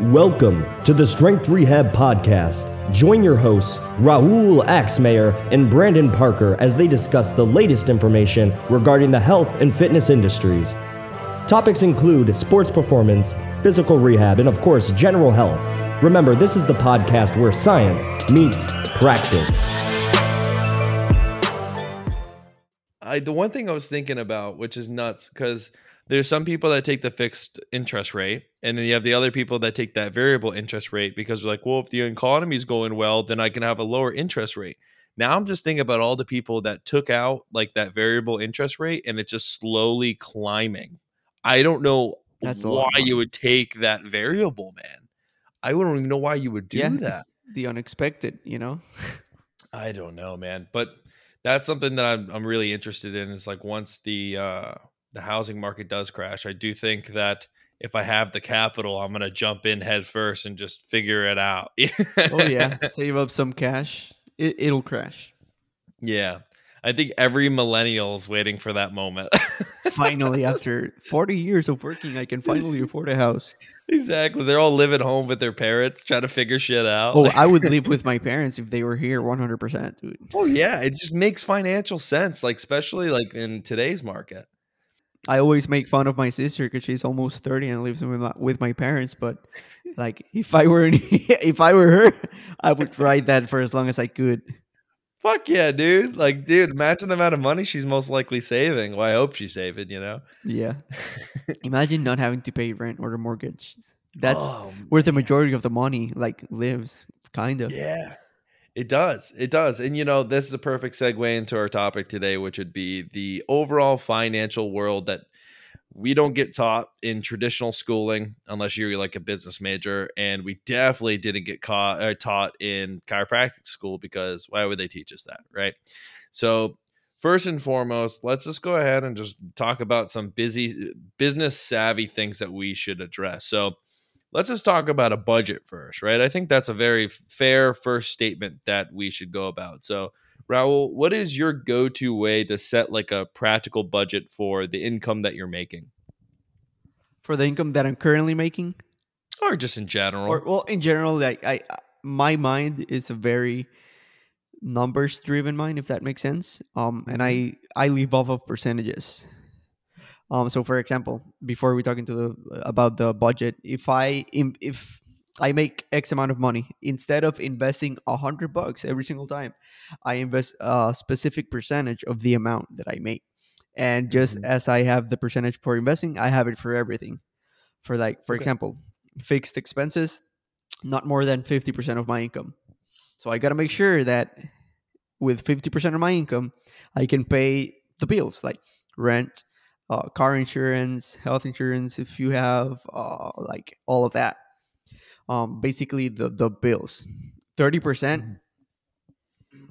Welcome to the Strength Rehab Podcast. Join your hosts, Raul Axtmayer and Brandon Parker, as they discuss the latest information regarding the health and fitness industries. Topics include sports performance, physical rehab, and of course, general health. Remember, this is the podcast where science meets practice. I, the one thing I was thinking about, which is nuts, because there's some people that take the fixed interest rate, and then you have the other people that take that variable interest rate because they're like, well, if the economy is going well, then I can have a lower interest rate. Now I'm just thinking about all the people that took out like that variable interest rate and it's just slowly climbing. I don't know That's why you would take that variable, man. I wouldn't even know why you would do yeah, that. the unexpected, you know. I don't know, man. But that's something that I'm I'm really interested in. Is like once the uh, the housing market does crash, I do think that if I have the capital, I'm gonna jump in head first and just figure it out. oh yeah, save up some cash. It, it'll crash. yeah. I think every millennial is waiting for that moment. Finally, after 40 years of working, I can finally afford a house. exactly. They're all living home with their parents, trying to figure shit out. Oh, I would live with my parents if they were here 100%, dude. oh yeah, it just makes financial sense, like especially like in today's market. I always make fun of my sister because she's almost 30 and lives with my, with my parents. But like, if I were if I were her, I would ride that for as long as I could. Fuck yeah, dude. Like, dude, imagine the amount of money she's most likely saving. Well, I hope she's saving, you know? Yeah. Imagine not having to pay rent or a mortgage. That's Oh, where the majority of the money like lives, kind of. yeah. It does. It does. And, you know, this is a perfect segue into our topic today, which would be the overall financial world that we don't get taught in traditional schooling unless you're like a business major. And we definitely didn't get caught, uh, taught in chiropractic school because why would they teach us that? Right. So, first and foremost, let's just go ahead and just talk about some busy business savvy things that we should address. So, let's just talk about a budget first, right? I think that's a very fair first statement that we should go about. So, Raul, what is your go-to way to set like a practical budget for the income that you're making, For the income that I'm currently making, or just in general? or well, in general, like I, I- my mind is a very numbers driven mind, if that makes sense. Um, and I I live off of percentages. Um, so for example, before we talk into the about the budget, if I if I make X amount of money, instead of investing a hundred bucks every single time, I invest a specific percentage of the amount that I make. And just Mhm. as I have the percentage for investing, I have it for everything. For like, for Okay. example, fixed expenses, not more than 50% of my income. So I got to make sure that with 50% of my income, I can pay the bills like rent, uh, car insurance, health insurance, if you have uh, like all of that. Um, basically, the, the bills. 30%, percent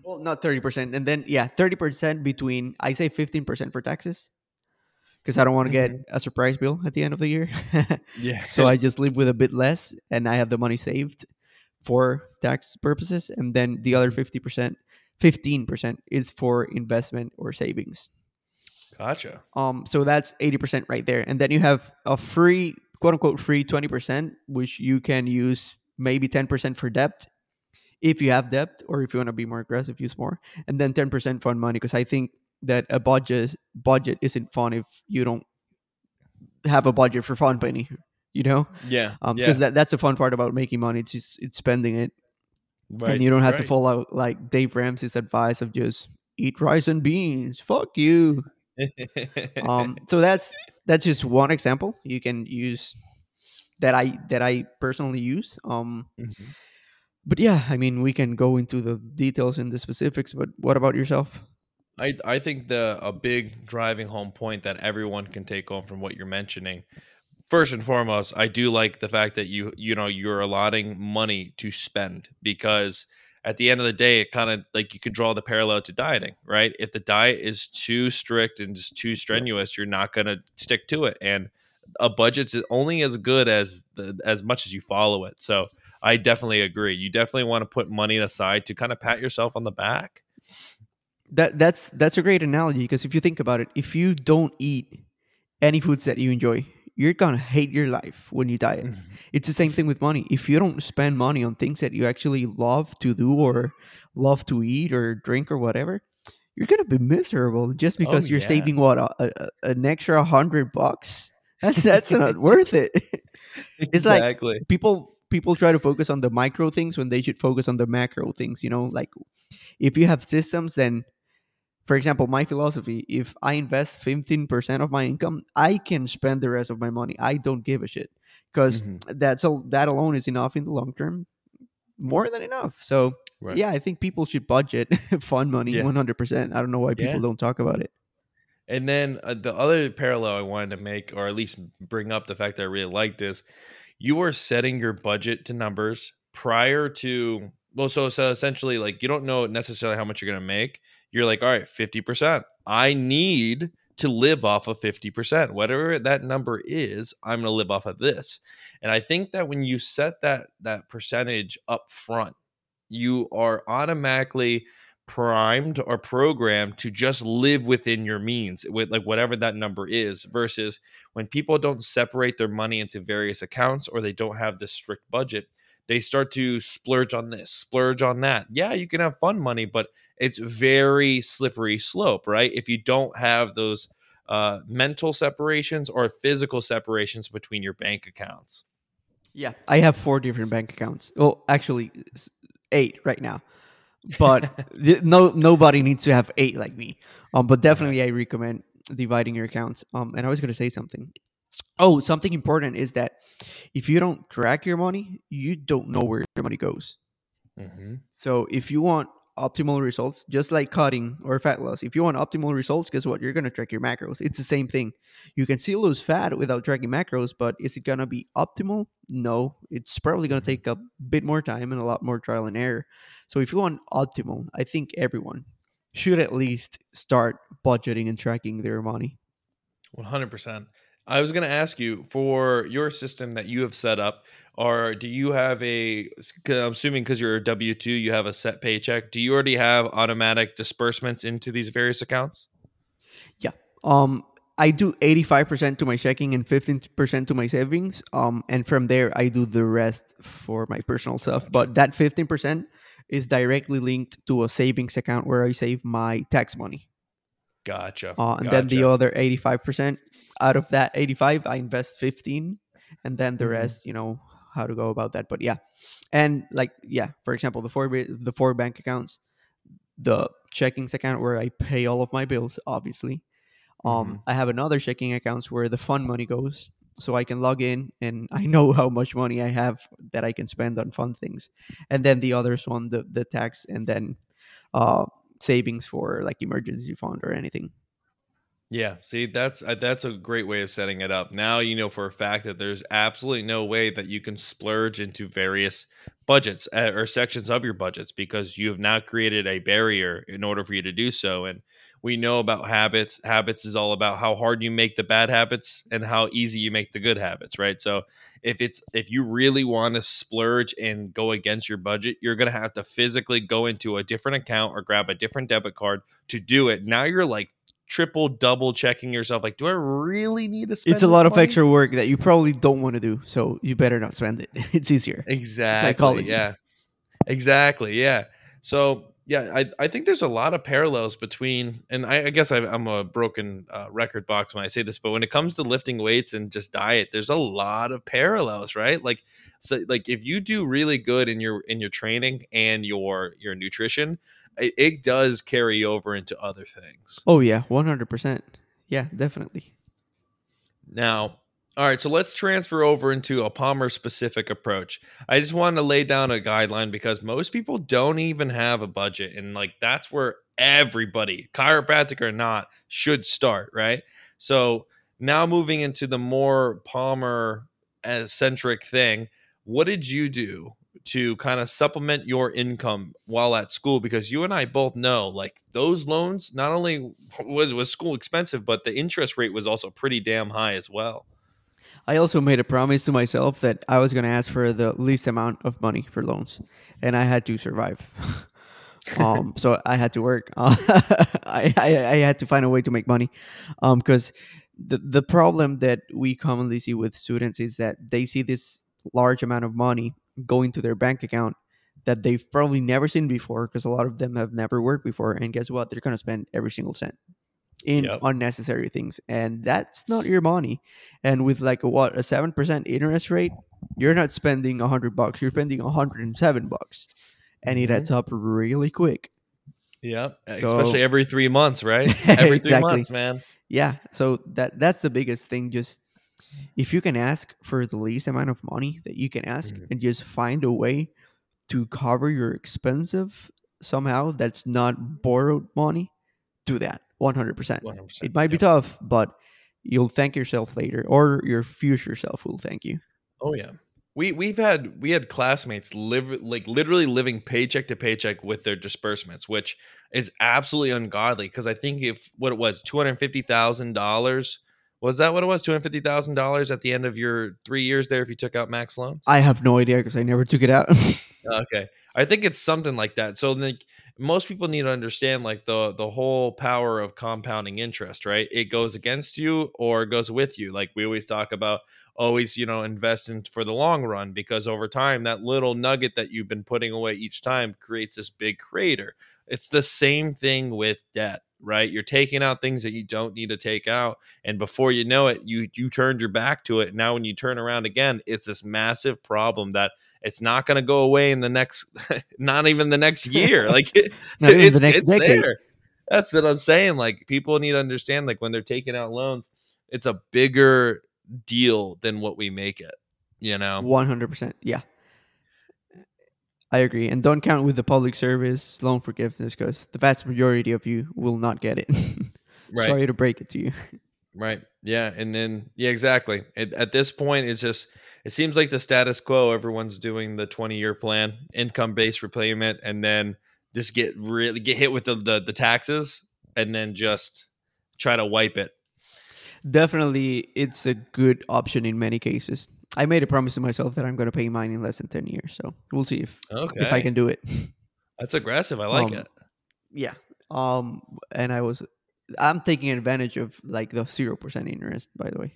well, not 30%. And then, yeah, 30% between, I say 15% for taxes because I don't want to get a surprise bill at the end of the year. yeah. so I just live with a bit less and I have the money saved for tax purposes. And then the other 50%, 15% is for investment or savings. Gotcha. Um, so that's 80% right there. And then you have a free, quote unquote, free 20%, which you can use maybe 10% for debt if you have debt, or if you want to be more aggressive, use more. And then 10% fund money, because I think that a budget budget isn't fun if you don't have a budget for fun money, you know? Yeah. Um, yeah. because that, that's the fun part about making money. It's just it's spending it, right, and you don't have to follow like Dave Ramsey's advice of just eat rice and beans. Fuck you um so that's that's just one example you can use that i that i personally use um Mhm. but yeah i mean we can go into the details and the specifics but what about yourself I I think the a big driving home point that everyone can take home from what you're mentioning. First and foremost, I do like the fact that you you know you're allotting money to spend because at the end of the day, it kind of like you can draw the parallel to dieting, right? If the diet is too strict and just too strenuous, you're not going to stick to it, and a budget's only as good as the as much as you follow it. So I definitely agree. You definitely want to put money aside to kind of pat yourself on the back. that that's that's a great analogy because if you think about it if you don't eat any foods that you enjoy you're gonna hate your life when you diet. Mhm. It's the same thing with money. If you don't spend money on things that you actually love to do or love to eat or drink or whatever, you're gonna be miserable just because you're yeah. saving what a, a, an extra hundred bucks. That's that's not worth it. It's like- people people try to focus on the micro things when they should focus on the macro things you know like if you have systems then for example my philosophy if i invest 15% of my income i can spend the rest of my money i don't give a shit because Mhm. that's a, that alone is enough in the long term more than enough so Right. yeah i think people should budget fund money Yeah. 100% i don't know why people Yeah. don't talk about it And then uh, the other parallel I wanted to make, or at least bring up the fact that I really like this, you are setting your budget to numbers prior to well, so so essentially, like you don't know necessarily how much you're gonna make. You're like, all right, fifty percent. I need to live off of fifty percent, whatever that number is. I'm gonna live off of this, and I think that when you set that that percentage up front, you are automatically primed or programmed to just live within your means with like whatever that number is versus when people don't separate their money into various accounts or they don't have this strict budget they start to splurge on this splurge on that yeah you can have fun money but it's very slippery slope right if you don't have those uh, mental separations or physical separations between your bank accounts Yeah, I have four different bank accounts. Well, actually, eight right now. But th- no, nobody needs to have eight like me. Um, but definitely, I recommend dividing your accounts. Um, and I was going to say something. Oh, something important is that if you don't track your money, you don't know where your money goes. mm-hmm. So if you want optimal results, just like cutting or fat loss, if you want optimal results, guess what? You're gonna track your macros. It's the same thing. You can still lose fat without tracking macros, but is it gonna be optimal? No. It's probably gonna take a bit more time and a lot more trial and error. So if you want optimal, I think everyone should at least start budgeting and tracking their money. 100%. I was going to ask you for your system that you have set up, or do you have a, I'm assuming because you're a W 2, you have a set paycheck. Do you already have automatic disbursements into these various accounts? Yeah, um, I do 85% to my checking and 15% to my savings. Um, and from there, I do the rest for my personal stuff. But that 15% is directly linked to a savings account where I save my tax money. Gotcha. Uh, and then the other 85%, out of that 85, I invest 15. And then the Mhm. rest, you know, how to go about that. But yeah. And like, yeah, for example, the four, the four bank accounts, the checkings account where I pay all of my bills, obviously. Um, Mhm. I have another checking accounts where the fun money goes, so I can log in and I know how much money I have that I can spend on fun things. And then the others one, the the tax, and then uh, savings for like emergency fund or anything. Yeah, see, that's uh, that's a great way of setting it up. Now you know for a fact that there's absolutely no way that you can splurge into various budgets uh, or sections of your budgets because you have now created a barrier in order for you to do so. And we know about habits. Habits is all about how hard you make the bad habits and how easy you make the good habits, right? So if it's if you really want to splurge and go against your budget, you're gonna have to physically go into a different account or grab a different debit card to do it. Now you're like triple double checking yourself like do i really need to spend It's a lot of extra work that you probably don't want to do, so you better not spend it. It's easier. exactly psychology. yeah exactly yeah so yeah I, I think there's a lot of parallels between and i, I guess I, i'm a broken uh, record box when i say this but when it comes to lifting weights and just diet there's a lot of parallels right like so like if you do really good in your in your training and your your nutrition it, it does carry over into other things Oh yeah, one hundred percent. Yeah, definitely. Now, all right, so let's transfer over into a Palmer specific approach. I just wanted to lay down a guideline because most people don't even have a budget. And like that's where everybody, chiropractic or not, should start, right? So now moving into the more Palmer centric thing, what did you do to kind of supplement your income while at school? Because you and I both know like those loans, not only was was school expensive, but the interest rate was also pretty damn high as well. I also made a promise to myself that I was going to ask for the least amount of money for loans, and I had to survive. um, so I had to work. I, I I had to find a way to make money, um, because the the problem that we commonly see with students is that they see this large amount of money going to their bank account that they've probably never seen before because a lot of them have never worked before and guess what they're going to spend every single cent in Yep. unnecessary things and that's not your money and with like a what a 7% interest rate you're not spending 100 bucks you're spending 107 bucks and it adds up really quick Yeah, So- especially every three months, right? Every three Exactly. months, man. yeah so that that's the biggest thing just if you can ask for the least amount of money that you can ask Mhm. and just find a way to cover your expensive somehow that's not borrowed money do that 100%. 100%. It might yep. be tough, but you'll thank yourself later or your future self will thank you. Oh yeah. We we've had we had classmates live like literally living paycheck to paycheck with their disbursements, which is absolutely ungodly because I think if what it was, $250,000 was that what it was two hundred fifty thousand dollars at the end of your three years there if you took out max loans. i have no idea because i never took it out Okay. I think it's something like that. So like most people need to understand like the the whole power of compounding interest, right? It goes against you or it goes with you. Like we always talk about always, you know, invest in for the long run because over time that little nugget that you've been putting away each time creates this big crater. It's the same thing with debt, right? You're taking out things that you don't need to take out and before you know it, you you turned your back to it. Now when you turn around again, it's this massive problem that it's not going to go away in the next not even the next year like it, it's, the next it's decade. there. that's what i'm saying like people need to understand like when they're taking out loans it's a bigger deal than what we make it you know 100% yeah i agree. And don't count with the public service. Loan forgiveness because the vast majority of you will not get it. Right. Sorry to break it to you. Right. Yeah and then yeah exactly. At, at this point it's just it seems like the status quo everyone's doing the 20 year plan income based repayment and then just get really get hit with the, the the taxes and then just try to wipe it. Definitely it's a good option in many cases i made a promise to myself that i'm going to pay mine in less than 10 years so we'll see if okay if i can do it that's aggressive i like Um, it yeah um and i was i'm taking advantage of like the 0% interest by the way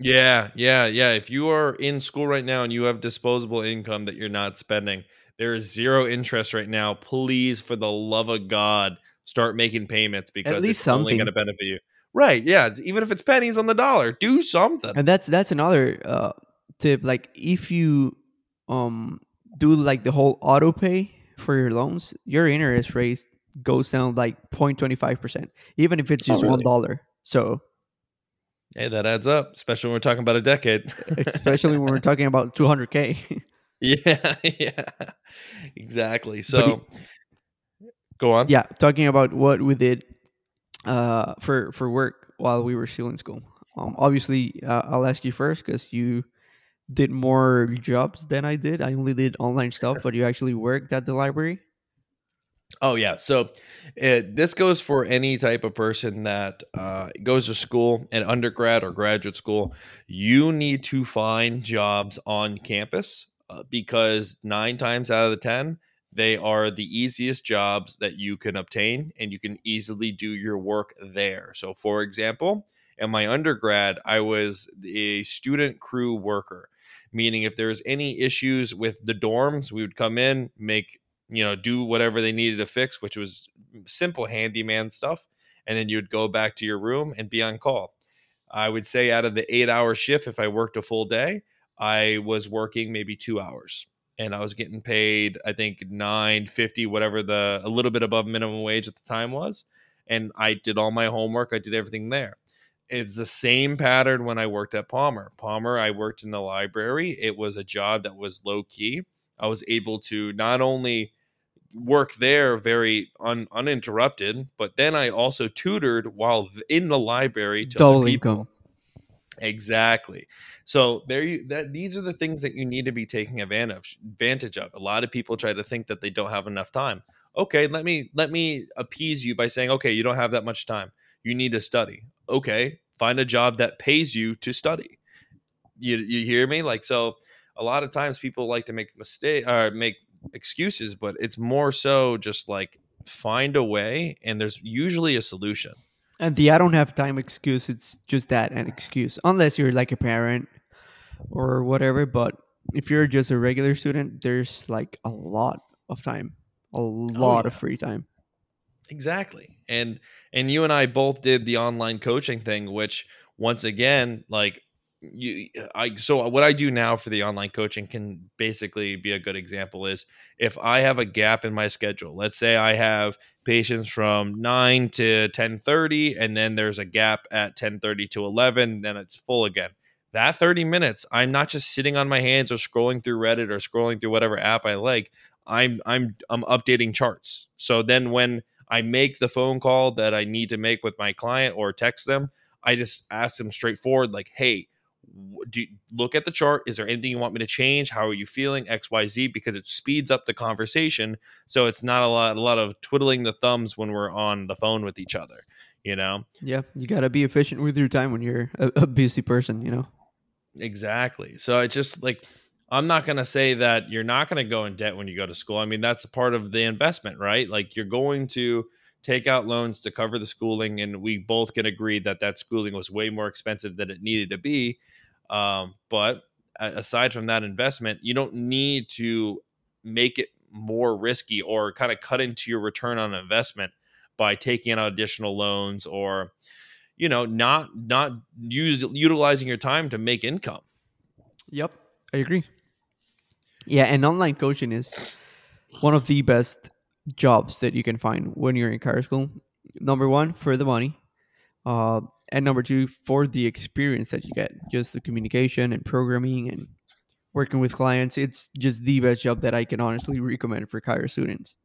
Yeah, yeah, yeah. If you are in school right now and you have disposable income that you're not spending, there is zero interest right now. Please, for the love of God, start making payments because least it's only something. going to benefit you. Right? Yeah. Even if it's pennies on the dollar, do something. and that's that's another uh tip like if you um do like the whole auto pay for your loans your interest rate goes down like 0.25% even if it's Oh, just really? one dollar so hey, that adds up, especially when we're talking about a decade. especially when we're talking about 200k yeah, yeah, exactly. So, go on. yeah talking about what we did uh for for work while we were still in school um obviously uh, i'll ask you first because you did more jobs than i did i only did online stuff but you actually worked at the library Oh yeah. So it, this goes for any type of person that uh, goes to school, an undergrad or graduate school. You need to find jobs on campus uh, because nine times out of the ten, they are the easiest jobs that you can obtain, and you can easily do your work there. So, for example, in my undergrad, I was a student crew worker, meaning if there's any issues with the dorms, we would come in, make you know, do whatever they needed to fix, which was simple handyman stuff. And then you'd go back to your room and be on call. I would say out of the eight hour shift, if I worked a full day, I was working maybe two hours and I was getting paid, I think nine fifty, whatever the a little bit above minimum wage at the time was. And I did all my homework, I did everything there. It's the same pattern when I worked at Palmer. Palmer, I worked in the library. It was a job that was low key. I was able to not only work there very un, uninterrupted, but then I also tutored while in the library to double people. income Exactly. So there you that these are the things that you need to be taking advantage advantage of. A lot of people try to think that they don't have enough time. Okay, let me let me appease you by saying, okay, you don't have that much time. You need to study. Okay, find a job that pays you to study. You you hear me? Like so a lot of times people like to make mistake or make excuses, but it's more so just like find a way and there's usually a solution. And the I don't have time excuse, it's just that an excuse. Unless you're like a parent or whatever. But if you're just a regular student, there's like a lot of time, a oh, lot yeah. of free time. Exactly. And and you and I both did the online coaching thing, which once again, like you I so what I do now for the online coaching can basically be a good example is if I have a gap in my schedule. Let's say I have patients from 9 to 10:30 and then there's a gap at 10:30 to 11, then it's full again. That 30 minutes, I'm not just sitting on my hands or scrolling through Reddit or scrolling through whatever app I like. I'm I'm I'm updating charts. So then when I make the phone call that I need to make with my client or text them, I just ask them straightforward like, "Hey, do look at the chart. Is there anything you want me to change? How are you feeling? Xyz because it speeds up the conversation so it's not a lot a lot of twiddling the thumbs when we're on the phone with each other you know? Yeah, you got to be efficient with your time when you're a, a busy person, you know. exactly so i just like i'm not going to say that you're not going to go in debt when you go to school. I mean that's a part of the investment right? Like you're going to take out loans to cover the schooling and we both can agree that that schooling was way more expensive than it needed to be. Um, but aside from that investment you don't need to make it more risky or kind of cut into your return on investment by taking out additional loans or you know not not use, utilizing your time to make income. Yep, I agree. Yeah, and online coaching is one of the best jobs that you can find when you're in chiro school. Number one, for the money, uh, and number two, for the experience that you get, just the communication and programming and working with clients. It's just the best job that I can honestly recommend for Kairos students.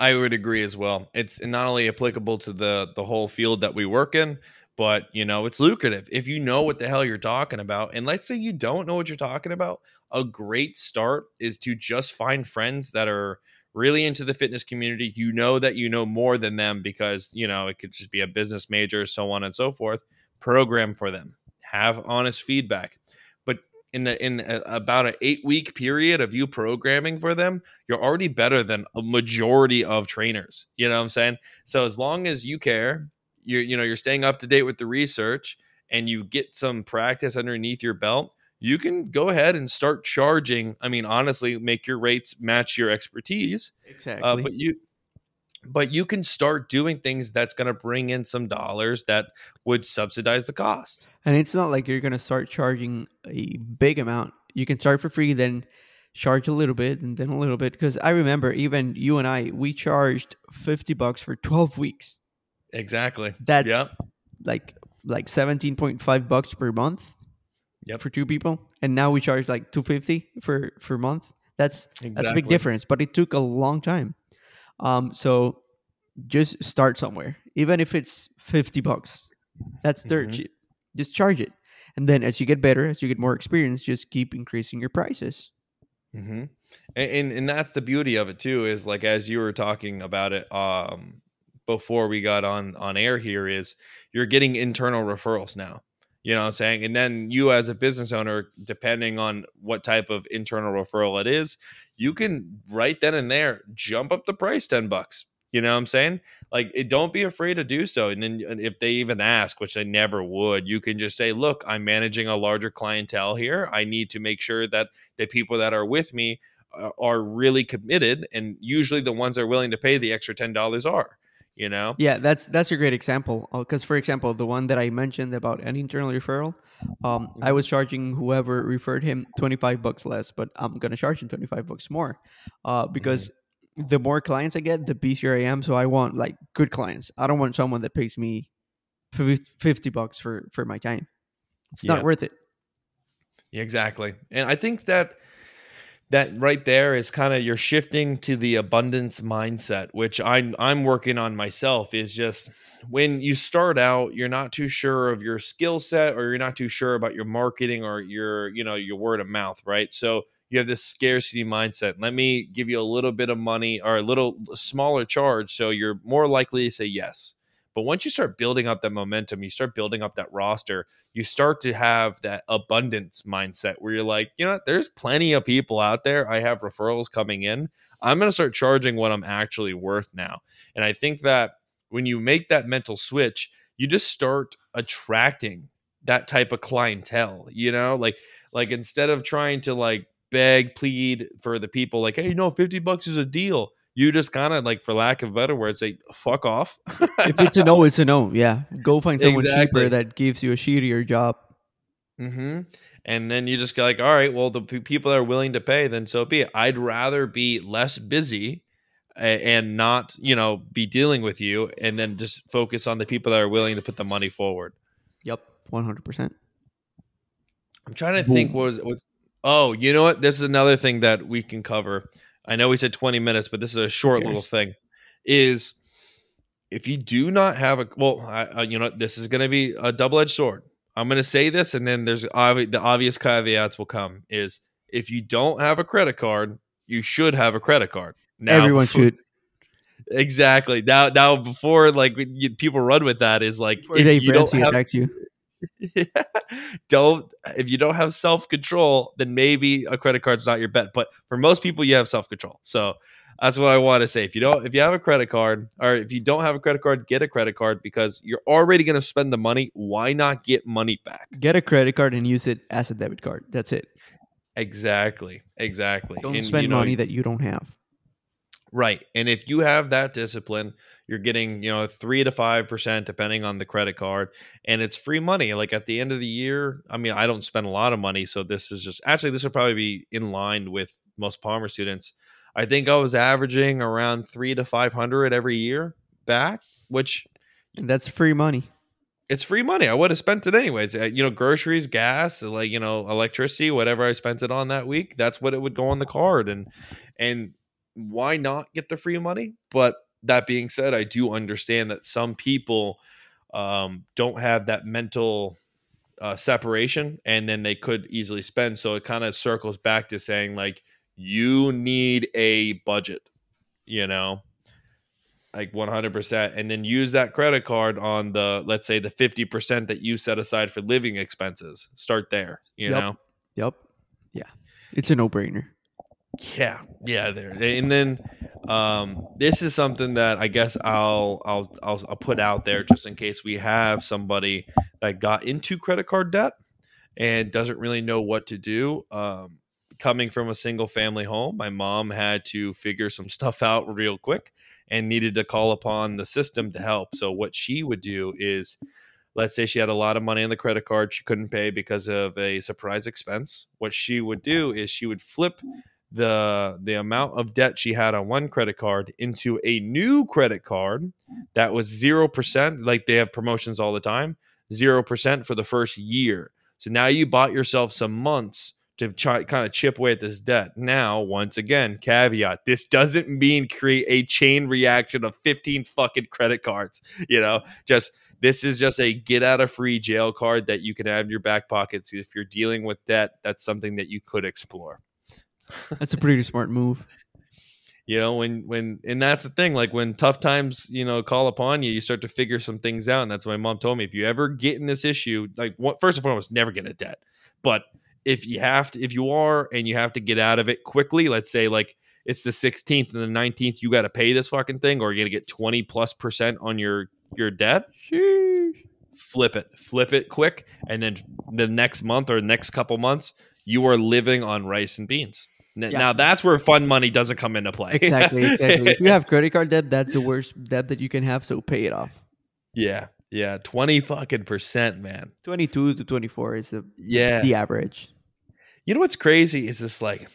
I would agree as well. It's not only applicable to the the whole field that we work in, but you know, it's lucrative if you know what the hell you're talking about. And let's say you don't know what you're talking about, a great start is to just find friends that are really into the fitness community. You know that you know more than them because, you know, it could just be a business major, so on and so forth. Program for them. Have honest feedback. But in the in a, about an 8 week period of you programming for them, you're already better than a majority of trainers. You know what I'm saying? So as long as you care, you're you know, you're staying up to date with the research and you get some practice underneath your belt, you can go ahead and start charging. I mean, honestly, make your rates match your expertise. Exactly. Uh, but you but you can start doing things that's going to bring in some dollars that would subsidize the cost. And it's not like you're going to start charging a big amount. You can start for free, then charge a little bit, and then a little bit. Because I remember even you and I, we charged 50 bucks for 12 weeks. Exactly. That's Yep. like like 17.5 bucks per month Yep. for two people. And now we charge like 250 for for a month. That's that's a big difference, but it took a long time. Um, so just start somewhere, even if it's 50 bucks. That's dirt Mhm. cheap. Just charge it. And then as you get better, as you get more experience, just keep increasing your prices. hmm And, and and that's the beauty of it too. Is like as you were talking about it um, before we got on on air here, is you're getting internal referrals now. You know what I'm saying? And then you as a business owner, depending on what type of internal referral it is, you can right then and there jump up the price 10 bucks. You know what I'm saying? Like it, don't be afraid to do so. And then and if they even ask, which they never would, you can just say, look, I'm managing a larger clientele here. I need to make sure that the people that are with me uh, are really committed. And usually the ones that are willing to pay the extra $10 are, you know? Yeah, that's that's a great example. Because, for example, the one that I mentioned about an internal referral, um, I was charging whoever referred him twenty five bucks less, but I'm gonna charge him twenty five bucks more, uh, because the more clients I get, the busier I am. So I want like good clients. I don't want someone that pays me fifty bucks for for my time. It's Yeah. not worth it. Yeah, exactly. And I think that that right there is kind of you're shifting to the abundance mindset, which I'm I'm working on myself is just when you start out, you're not too sure of your skill set or you're not too sure about your marketing or your, you know, your word of mouth, right? So you have this scarcity mindset. Let me give you a little bit of money or a little smaller charge so you're more likely to say yes. But once you start building up that momentum, you start building up that roster, you start to have that abundance mindset where you're like, you know, there's plenty of people out there. I have referrals coming in. I'm going to start charging what I'm actually worth now. And I think that when you make that mental switch, you just start attracting that type of clientele, you know? Like like instead of trying to like beg, plead for the people like, "Hey, no, 50 bucks is a deal." You just kind of like for lack of better words say, "Fuck off." if it's a no, it's a no. Yeah, go find someone Exactly. cheaper that gives you a shittier job. hmm And then you just go like, all right, well, the p- people that are willing to pay, then so be it. I'd rather be less busy and not, you know, be dealing with you, and then just focus on the people that are willing to put the money forward. Yep, one hundred percent. I'm trying to think Boom. what was. Oh, you know what? This is another thing that we can cover. I know we said 20 minutes, but this is a short little thing. Is if you do not have a well, I, uh, you know, this is going to be a double-edged sword. I'm going to say this, and then there's obvi- the obvious caveats will come. Is if you don't have a credit card, you should have a credit card. Now, Everyone before- should. exactly now. Now, before like you, people run with that is like Before if you don't have attacks don't if you don't have self control, then maybe a credit card's not your bet. But for most people, you have self control. So that's what I want to say. If you don't, if you have a credit card, or if you don't have a credit card, get a credit card because you're already going to spend the money. Why not get money back? Get a credit card and use it as a debit card. That's it. Exactly, exactly. Don't And, spend you know, money that you don't have. Right. And if you have that discipline, you're getting, you know, three to five percent depending on the credit card. And it's free money. Like at the end of the year, I mean, I don't spend a lot of money. So this is just actually this would probably be in line with most Palmer students. I think I was averaging around three to five hundred every year back, which that's free money. it's free money. I would have spent it anyways. Uh, You know, groceries, gas, like you know, electricity, whatever I spent it on that week, that's what it would go on the card. And and why not get the free money? But that being said, I do understand that some people um, don't have that mental uh, separation, and then they could easily spend. So it kind of circles back to saying like you need a budget, you know like 100% and then use that credit card on the let's say the 50% that you set aside for living expenses start there you Yep. know Yep. Yeah. It's a no brainer. Yeah. Yeah there. And then um this is something that i guess I'll, I'll i'll put out there just in case we have somebody that got into credit card debt and doesn't really know what to do. Um coming from a single family home my mom had to figure some stuff out real quick and needed to call upon the system to help. So what she would do is let's say she had a lot of money on the credit card she couldn't pay because of a surprise expense. What she would do is she would flip the the amount of debt she had on one credit card into a new credit card that was 0% like they have promotions all the time 0% for the first year. So now you bought yourself some months to try kind of chip away at this debt. Now once again caveat this doesn't mean create a chain reaction of 15 fucking credit cards you know? Just this is just a get out of free jail card that you can have in your back pockets if you're dealing with debt that's something that you could explore That's a pretty smart move. you know when when and that's the thing like when tough times you know call upon you you start to figure some things out and that's what my mom told me if you ever get in this issue like what first and foremost never get a debt but if you have to if you are and you have to get out of it quickly let's say like it's the 16th and the 19th you got to pay this fucking thing or you're gonna get 20 plus percent on your your debt Sheesh. flip it flip it quick and then the next month or next couple months you are living on rice and beans Yeah. now that's where fun money doesn't come into play Exactly, exactly. if you have credit card debt, that's the worst debt that you can have, so pay it off. Yeah, yeah, twenty fucking percent, man. 22 to 24 is the, Yeah, the average. you know what's crazy is this like,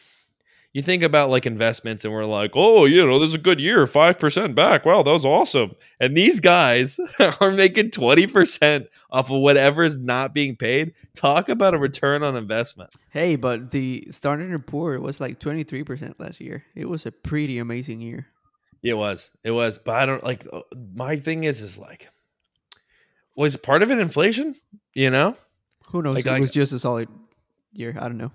you think about like investments, and we're like, oh, you know, this is a good year, five percent back. Wow, that was awesome. And these guys are making twenty percent off of whatever is not being paid. Talk about a return on investment. Hey, but the Standard and Poor was like 23% last year. It was a pretty amazing year. It was, it was, but I don't like. uh, My thing is, is like, was part of it inflation? You know, Who knows? Like, it was just a solid year. I don't know.